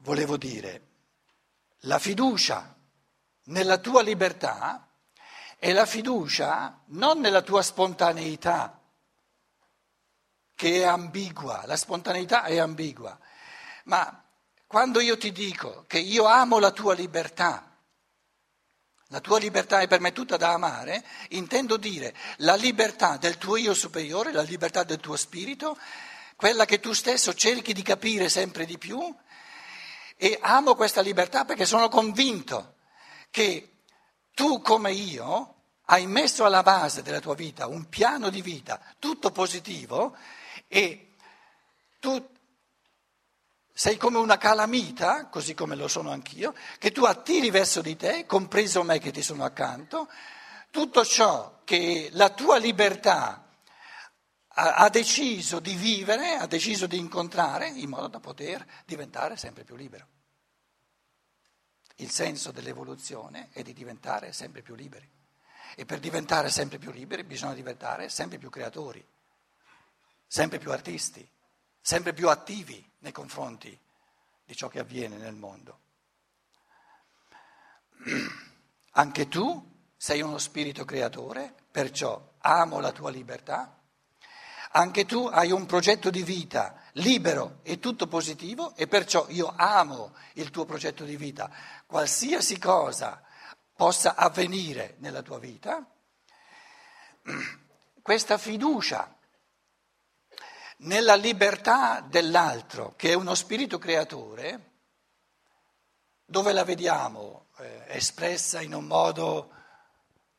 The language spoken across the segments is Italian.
volevo dire, la fiducia nella tua libertà è la fiducia non nella tua spontaneità, che è ambigua, la spontaneità è ambigua, ma quando io ti dico che io amo la tua libertà, la tua libertà è per me tutta da amare, intendo dire la libertà del tuo io superiore, la libertà del tuo spirito, quella che tu stesso cerchi di capire sempre di più e amo questa libertà perché sono convinto che tu come io hai messo alla base della tua vita un piano di vita tutto positivo e tu sei come una calamita, così come lo sono anch'io, che tu attiri verso di te, compreso me che ti sono accanto, tutto ciò che la tua libertà ha, deciso di vivere, ha deciso di incontrare, in modo da poter diventare sempre più libero. Il senso dell'evoluzione è di diventare sempre più liberi. E per diventare sempre più liberi bisogna diventare sempre più creatori, sempre più artisti, sempre più attivi nei confronti di ciò che avviene nel mondo. Anche tu sei uno spirito creatore, perciò amo la tua libertà anche tu hai un progetto di vita libero e tutto positivo e perciò io amo il tuo progetto di vita. Qualsiasi cosa possa avvenire nella tua vita, questa fiducia nella libertà dell'altro, che è uno spirito creatore, dove la vediamo eh, espressa in un modo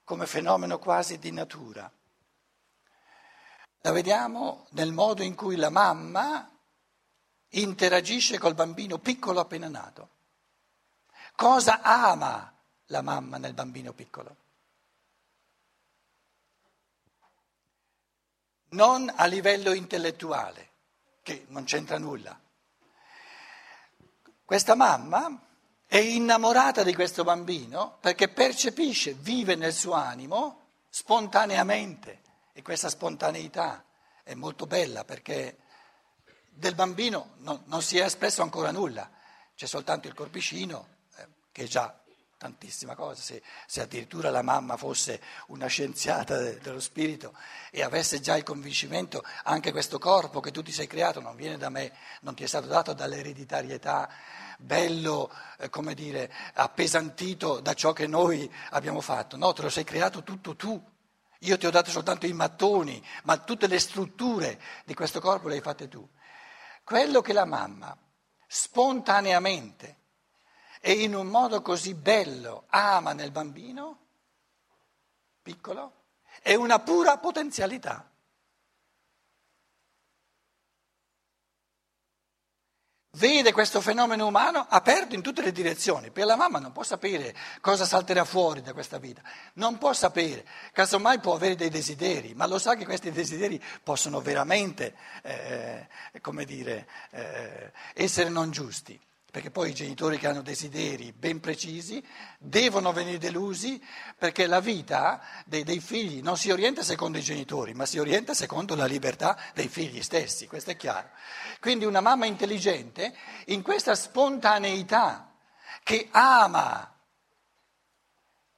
come fenomeno quasi di natura. La vediamo nel modo in cui la mamma interagisce col bambino piccolo appena nato. Cosa ama la mamma nel bambino piccolo? Non a livello intellettuale, che non c'entra nulla. Questa mamma è innamorata di questo bambino perché percepisce, vive nel suo animo spontaneamente e questa spontaneità è molto bella perché del bambino non, non si è espresso ancora nulla, c'è soltanto il corpicino eh, che è già tantissima cosa, se, se, addirittura la mamma fosse una scienziata de, dello spirito e avesse già il convincimento, anche questo corpo che tu ti sei creato non viene da me, non ti è stato dato dall'ereditarietà, bello, eh, come dire, appesantito da ciò che noi abbiamo fatto, no, te lo sei creato tutto tu. Io ti ho dato soltanto i mattoni, ma tutte le strutture di questo corpo le hai fatte tu. Quello che la mamma spontaneamente e in un modo così bello ama nel bambino piccolo è una pura potenzialità. Vede questo fenomeno umano aperto in tutte le direzioni. Per la mamma non può sapere cosa salterà fuori da questa vita, non può sapere, casomai può avere dei desideri, ma lo sa che questi desideri possono veramente, eh, come dire, eh, essere non giusti perché poi i genitori che hanno desideri ben precisi devono venire delusi perché la vita dei, dei, figli non si orienta secondo i genitori, ma si orienta secondo la libertà dei figli stessi, questo è chiaro. Quindi una mamma intelligente in questa spontaneità che ama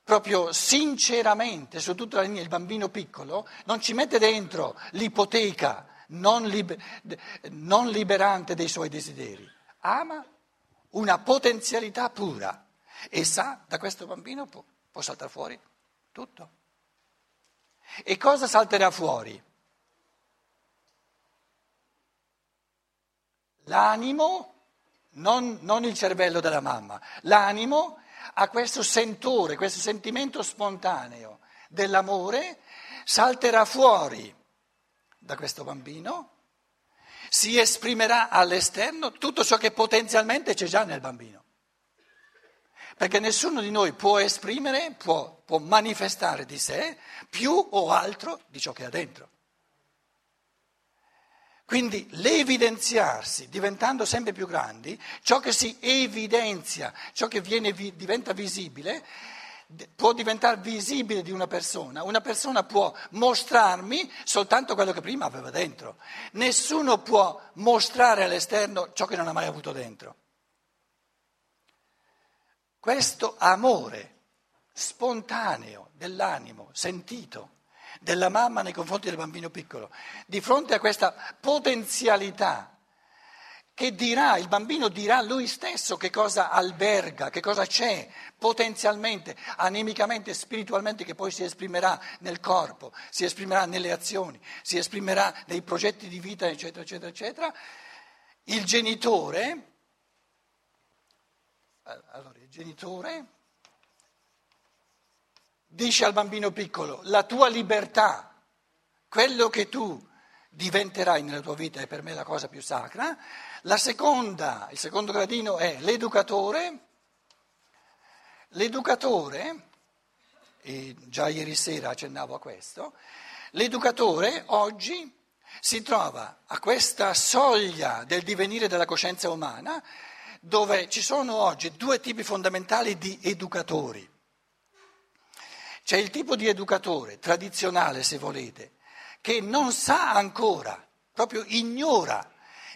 proprio sinceramente su tutta la linea il bambino piccolo, non ci mette dentro l'ipoteca non, liber- non liberante dei suoi desideri, ama una potenzialità pura e sa da questo bambino può, può saltare fuori tutto. E cosa salterà fuori? L'animo, non, non il cervello della mamma, l'animo ha questo sentore, questo sentimento spontaneo dell'amore, salterà fuori da questo bambino si esprimerà all'esterno tutto ciò che potenzialmente c'è già nel bambino. Perché nessuno di noi può esprimere, può, può manifestare di sé più o altro di ciò che ha dentro. Quindi l'evidenziarsi, diventando sempre più grandi, ciò che si evidenzia, ciò che viene, diventa visibile, può diventare visibile di una persona, una persona può mostrarmi soltanto quello che prima aveva dentro, nessuno può mostrare all'esterno ciò che non ha mai avuto dentro. questo amore spontaneo dell'animo, sentito, della mamma nei confronti del bambino piccolo, di fronte a questa potenzialità che dirà, il bambino dirà lui stesso che cosa alberga, che cosa c'è potenzialmente, animicamente, spiritualmente, che poi si esprimerà nel corpo, si esprimerà nelle azioni, si esprimerà nei progetti di vita, eccetera, eccetera, eccetera. Il genitore, allora, il genitore dice al bambino piccolo, la tua libertà, quello che tu diventerai nella tua vita è per me la cosa più sacra. La seconda, il secondo gradino è l'educatore. L'educatore, e già ieri sera accennavo a questo, l'educatore oggi si trova a questa soglia del divenire della coscienza umana dove ci sono oggi due tipi fondamentali di educatori. C'è il tipo di educatore tradizionale, se volete, che non sa ancora, proprio ignora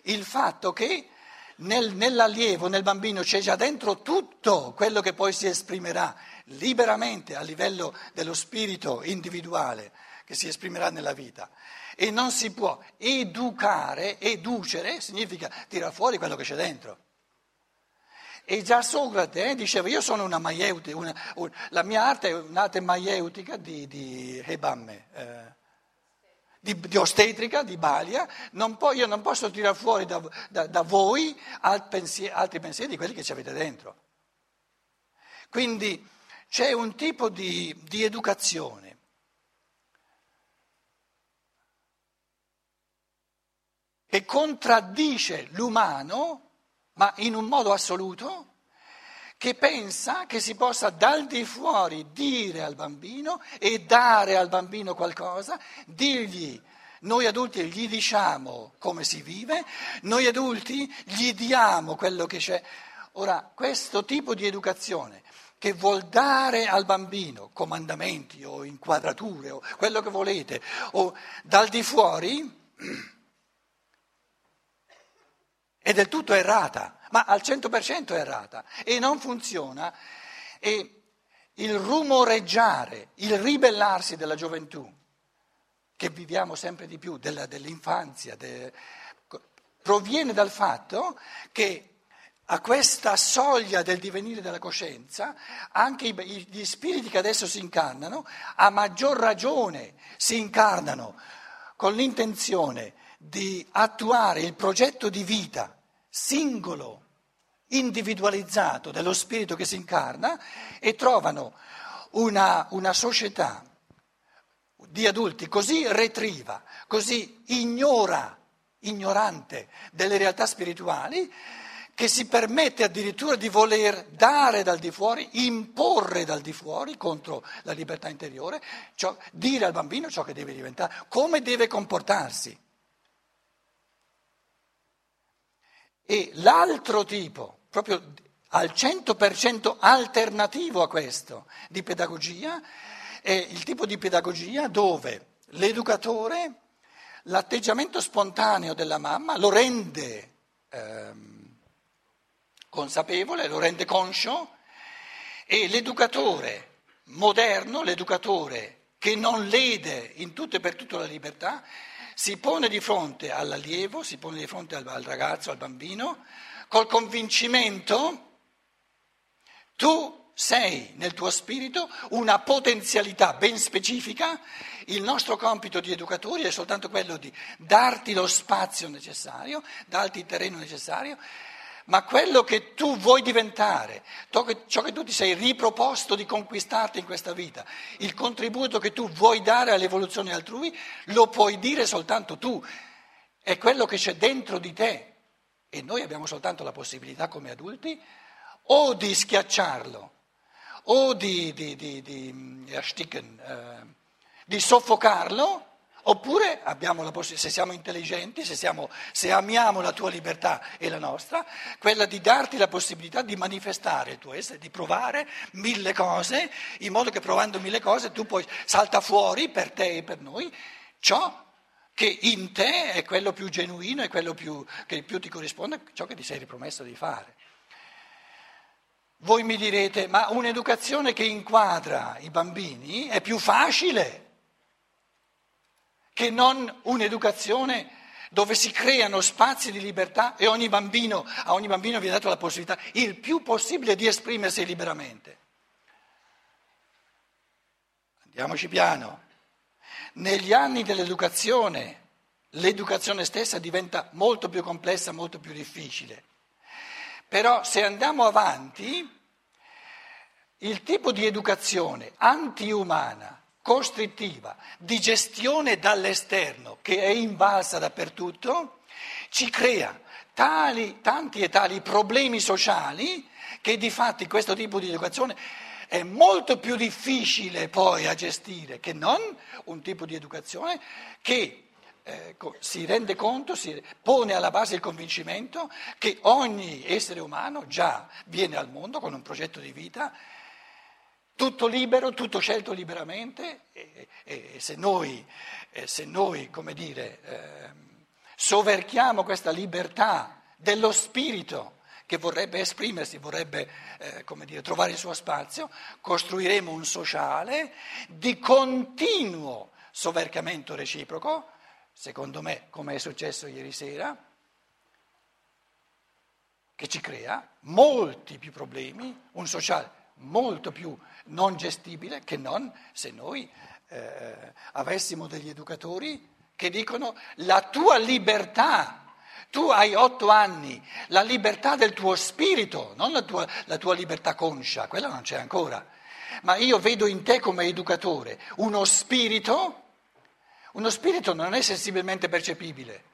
il fatto che nel, nell'allievo, nel bambino c'è già dentro tutto quello che poi si esprimerà liberamente a livello dello spirito individuale che si esprimerà nella vita. E non si può educare, educere significa tirare fuori quello che c'è dentro. E già Socrate eh, diceva, io sono una maieutica, una, un, la mia arte è un'arte maieutica di, di Hebamme, eh, di, di, ostetrica, di balia, non po, io non posso tirare fuori da, da, da voi alt pensier, altri pensieri di quelli che ci avete dentro. Quindi c'è un tipo di, di educazione. che contraddice l'umano ma in un modo assoluto, che pensa che si possa dal di fuori dire al bambino e dare al bambino qualcosa, dirgli, noi adulti gli diciamo come si vive, noi adulti gli diamo quello che c'è. Ora, questo tipo di educazione che vuol dare al bambino comandamenti o inquadrature o quello che volete, o dal di fuori, è del tutto errata, ma al 100% è errata e non funziona. E il rumoreggiare, il ribellarsi della gioventù, che viviamo sempre di più, della, dell'infanzia, de, proviene dal fatto che a questa soglia del divenire della coscienza, anche gli spiriti che adesso si incarnano, a maggior ragione si incarnano con l'intenzione di attuare il progetto di vita singolo, individualizzato dello spirito che si incarna e trovano una, una società di adulti così retriva, così ignora, ignorante delle realtà spirituali, che si permette addirittura di voler dare dal di fuori, imporre dal di fuori contro la libertà interiore, ciò, dire al bambino ciò che deve diventare, come deve comportarsi. E l'altro tipo, proprio al 100% alternativo a questo, di pedagogia, è il tipo di pedagogia dove l'educatore, l'atteggiamento spontaneo della mamma lo rende ehm, consapevole, lo rende conscio e l'educatore moderno, l'educatore che non lede in tutto e per tutto la libertà, si pone di fronte all'allievo, si pone di fronte al, al ragazzo, al bambino, col convincimento, tu sei nel tuo spirito una potenzialità ben specifica, il nostro compito di educatori è soltanto quello di darti lo spazio necessario, darti il terreno necessario ma quello che tu vuoi diventare, ciò che tu ti sei riproposto di conquistarti in questa vita, il contributo che tu vuoi dare all'evoluzione altrui, lo puoi dire soltanto tu, è quello che c'è dentro di te. E noi abbiamo soltanto la possibilità come adulti o di schiacciarlo o di, di, di, di, eh, di soffocarlo Oppure possibilità, se siamo intelligenti, se, siamo, se, amiamo la tua libertà e la nostra, quella di darti la possibilità di manifestare il tuo essere, di provare mille cose, in modo che provando mille cose tu poi salta fuori per te e per noi ciò che in te è quello più genuino e quello più, che più ti corrisponde, ciò che ti sei ripromesso di fare. Voi mi direte, ma un'educazione che inquadra i bambini è più facile che non un'educazione dove si creano spazi di libertà e ogni bambino, a ogni bambino viene data la possibilità il più possibile di esprimersi liberamente. Andiamoci piano. Negli anni dell'educazione l'educazione stessa diventa molto più complessa, molto più difficile. Però se andiamo avanti, il tipo di educazione antiumana, costrittiva, di gestione dall'esterno, che è invalsa dappertutto, ci crea tali, tanti e tali problemi sociali che di fatti questo tipo di educazione è molto più difficile poi a gestire che non un tipo di educazione che eh, si rende conto, si pone alla base il convincimento che ogni essere umano già viene al mondo con un progetto di vita tutto libero, tutto scelto liberamente e, e, e se noi, e se noi dire, eh, soverchiamo questa libertà dello spirito che vorrebbe esprimersi, vorrebbe eh, dire, trovare il suo spazio, costruiremo un sociale di continuo soverchiamento reciproco secondo me, come è successo ieri sera, che ci crea molti più problemi, un sociale molto più non gestibile che non se noi eh, avessimo degli educatori che dicono la tua libertà, tu hai otto anni, la libertà del tuo spirito, non la tua, la tua libertà conscia, quella non c'è ancora, ma io vedo in te come educatore uno spirito uno spirito non è sensibilmente percepibile.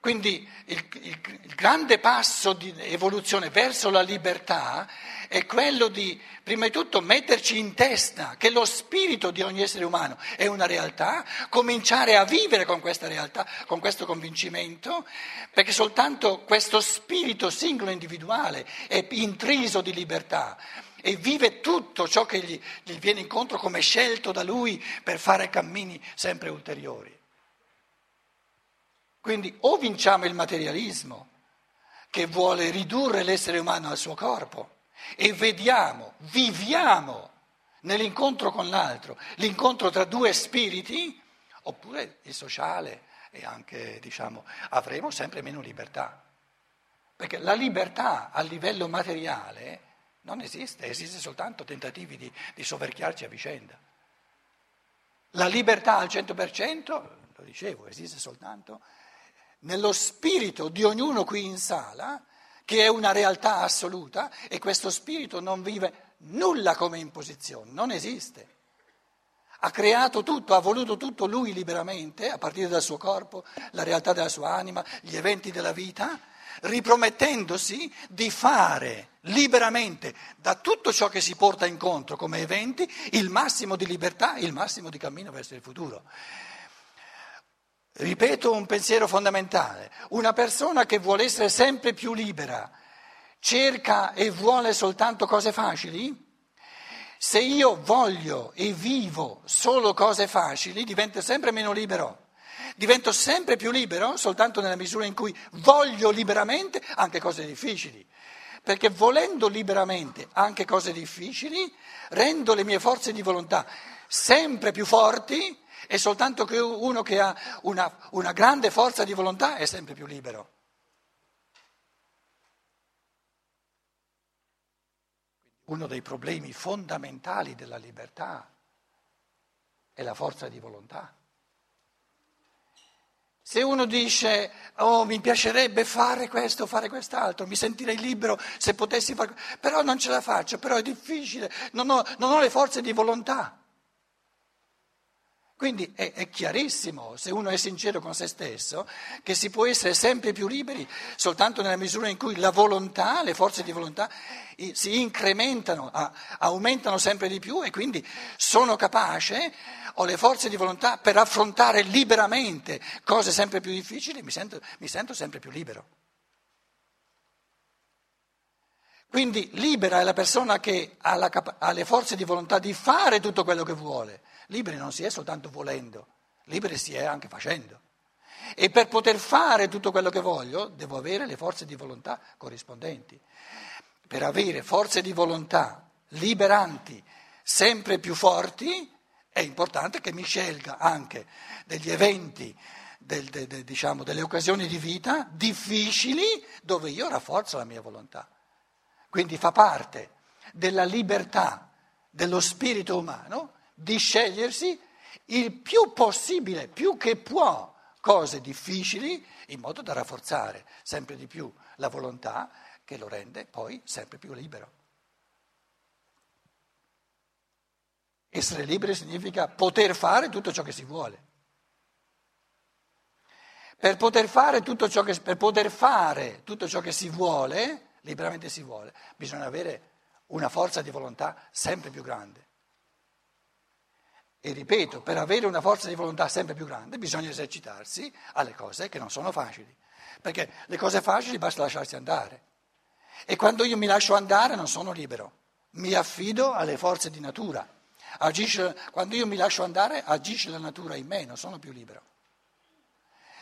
Quindi il, il, il, grande passo di evoluzione verso la libertà è quello di, prima di tutto, metterci in testa che lo spirito di ogni essere umano è una realtà, cominciare a vivere con questa realtà, con questo convincimento, perché soltanto questo spirito singolo individuale è intriso di libertà e vive tutto ciò che gli, gli viene incontro come scelto da lui per fare cammini sempre ulteriori. Quindi o vinciamo il materialismo che vuole ridurre l'essere umano al suo corpo e vediamo, viviamo nell'incontro con l'altro, l'incontro tra due spiriti, oppure il sociale e anche, diciamo, avremo sempre meno libertà. Perché la libertà a livello materiale non esiste, esiste soltanto tentativi di, di soverchiarci a vicenda. La libertà al 100%, lo dicevo, esiste soltanto nello spirito di ognuno qui in sala, che è una realtà assoluta e questo spirito non vive nulla come imposizione, non esiste. Ha creato tutto, ha voluto tutto lui liberamente, a partire dal suo corpo, la realtà della sua anima, gli eventi della vita, ripromettendosi di fare liberamente da tutto ciò che si porta incontro come eventi il massimo di libertà, il massimo di cammino verso il futuro. Ripeto un pensiero fondamentale, una persona che vuole essere sempre più libera cerca e vuole soltanto cose facili? Se io voglio e vivo solo cose facili divento sempre meno libero divento sempre più libero soltanto nella misura in cui voglio liberamente anche cose difficili. Perché volendo liberamente anche cose difficili, rendo le mie forze di volontà sempre più forti e soltanto che uno che ha una, una grande forza di volontà è sempre più libero. Uno dei problemi fondamentali della libertà è la forza di volontà. Se uno dice, oh mi piacerebbe fare questo, fare quest'altro, mi sentirei libero se potessi fare, però non ce la faccio, però è difficile, non ho, non ho le forze di volontà. Quindi è, è, chiarissimo, se uno è sincero con se stesso, che si può essere sempre più liberi soltanto nella misura in cui la volontà, le forze di volontà si incrementano, aumentano sempre di più e quindi sono capace ho le forze di volontà per affrontare liberamente cose sempre più difficili, mi sento, mi sento sempre più libero. Quindi libera è la persona che ha, la, ha, le forze di volontà di fare tutto quello che vuole. Liberi non si è soltanto volendo, liberi si è anche facendo. E per poter fare tutto quello che voglio devo avere le forze di volontà corrispondenti. per avere forze di volontà liberanti sempre più forti, è importante che mi scelga anche degli eventi, del, de, de, diciamo, delle occasioni di vita difficili dove io rafforzo la mia volontà. Quindi fa parte della libertà dello spirito umano di scegliersi il più possibile, più che può, cose difficili in modo da rafforzare sempre di più la volontà che lo rende poi sempre più libero. Essere liberi significa poter fare tutto ciò che si vuole. Per poter fare tutto ciò che, poter fare tutto ciò che si vuole, liberamente si vuole, bisogna avere una forza di volontà sempre più grande. E ripeto, per avere una forza di volontà sempre più grande bisogna esercitarsi alle cose che non sono facili, perché le cose facili basta lasciarsi andare. E quando io mi lascio andare non sono libero, mi affido alle forze di natura. Agisce, quando io mi lascio andare agisce la natura in me, non sono più libero.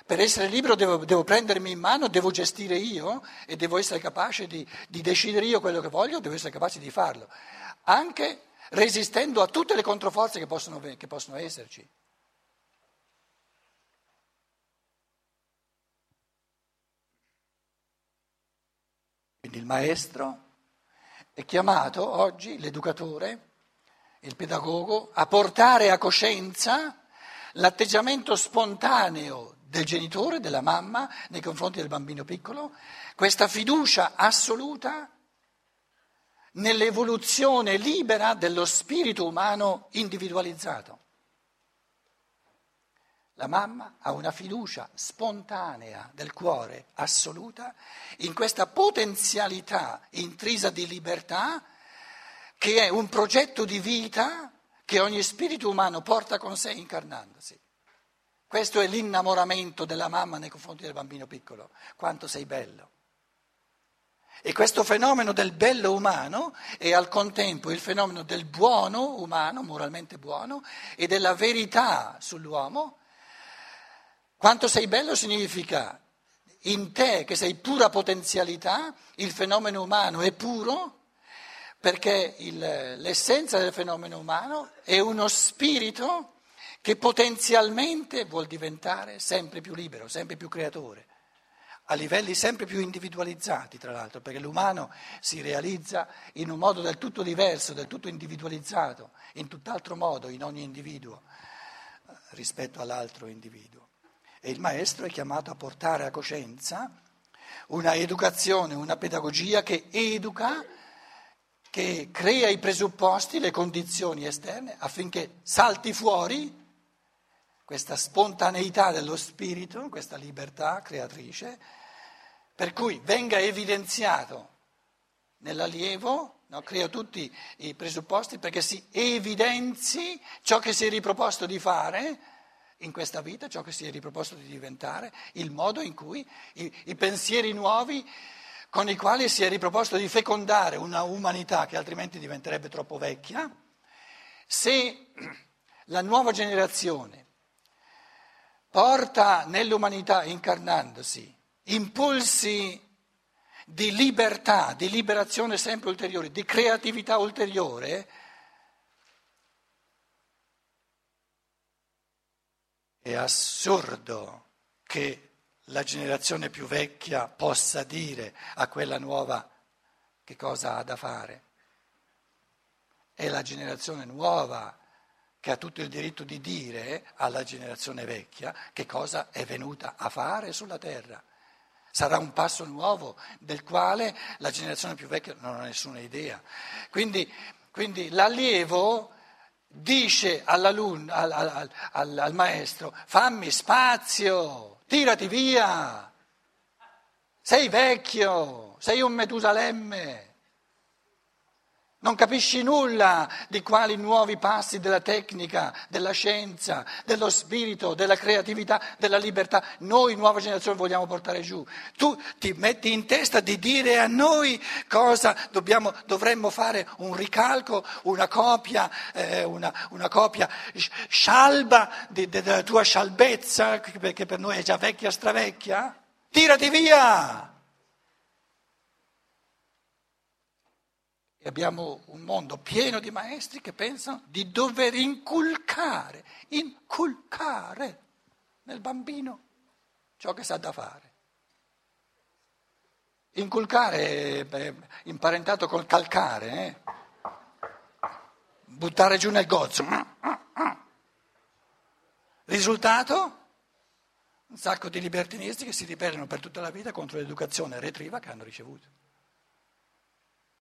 Per essere libero devo, devo prendermi in mano, devo gestire io e devo essere capace di, di decidere io quello che voglio, devo essere capace di farlo, anche resistendo a tutte le controforze che possono, che possono esserci. Quindi il maestro è chiamato oggi, l'educatore, il pedagogo, a portare a coscienza l'atteggiamento spontaneo del genitore, della mamma, nei confronti del bambino piccolo, questa fiducia assoluta nell'evoluzione libera dello spirito umano individualizzato. La mamma ha una fiducia spontanea del cuore assoluta in questa potenzialità intrisa di libertà che è un progetto di vita che ogni spirito umano porta con sé incarnandosi. Questo è l'innamoramento della mamma nei confronti del bambino piccolo, quanto sei bello. E questo fenomeno del bello umano è al contempo il fenomeno del buono umano, moralmente buono, e della verità sull'uomo. Quanto sei bello significa in te che sei pura potenzialità, il fenomeno umano è puro perché il, l'essenza del fenomeno umano è uno spirito che potenzialmente vuol diventare sempre più libero, sempre più creatore, a livelli sempre più individualizzati, tra l'altro, perché l'umano si realizza in un modo del tutto diverso, del tutto individualizzato, in tutt'altro modo in ogni individuo eh, rispetto all'altro individuo. E il maestro è chiamato a portare a coscienza una educazione, una pedagogia che educa che crea i presupposti, le condizioni esterne affinché salti fuori questa spontaneità dello spirito, questa libertà creatrice, per cui venga evidenziato nell'allievo, no, crea tutti i presupposti perché si evidenzi ciò che si è riproposto di fare in questa vita, ciò che si è riproposto di diventare, il modo in cui i, i pensieri nuovi con i quali si è riproposto di fecondare una umanità che altrimenti diventerebbe troppo vecchia, se la nuova generazione porta nell'umanità incarnandosi impulsi di libertà, di liberazione sempre ulteriore, di creatività ulteriore, è assurdo che la generazione più vecchia possa dire a quella nuova che cosa ha da fare. È la generazione nuova che ha tutto il diritto di dire alla generazione vecchia che cosa è venuta a fare sulla terra. Sarà un passo nuovo del quale la generazione più vecchia non ha nessuna idea. Quindi, quindi l'allievo dice al, al, al, al maestro fammi spazio tirati via, sei vecchio, sei un Metusalemme, non capisci nulla di quali nuovi passi della tecnica, della scienza, dello spirito, della creatività, della libertà noi, nuova generazione, vogliamo portare giù. Tu ti metti in testa di dire a noi cosa dobbiamo, dovremmo fare, un ricalco, una copia, eh, una, una copia scialba di, della tua scialbezza, perché per noi è già vecchia, stravecchia? Tirati via! Abbiamo un mondo pieno di maestri che pensano di dover inculcare, inculcare nel bambino ciò che sa da fare. Inculcare è imparentato col calcare, eh? buttare giù nel gozzo. Risultato? Un sacco di libertinisti che si ribellano per tutta la vita contro l'educazione retriva che hanno ricevuto.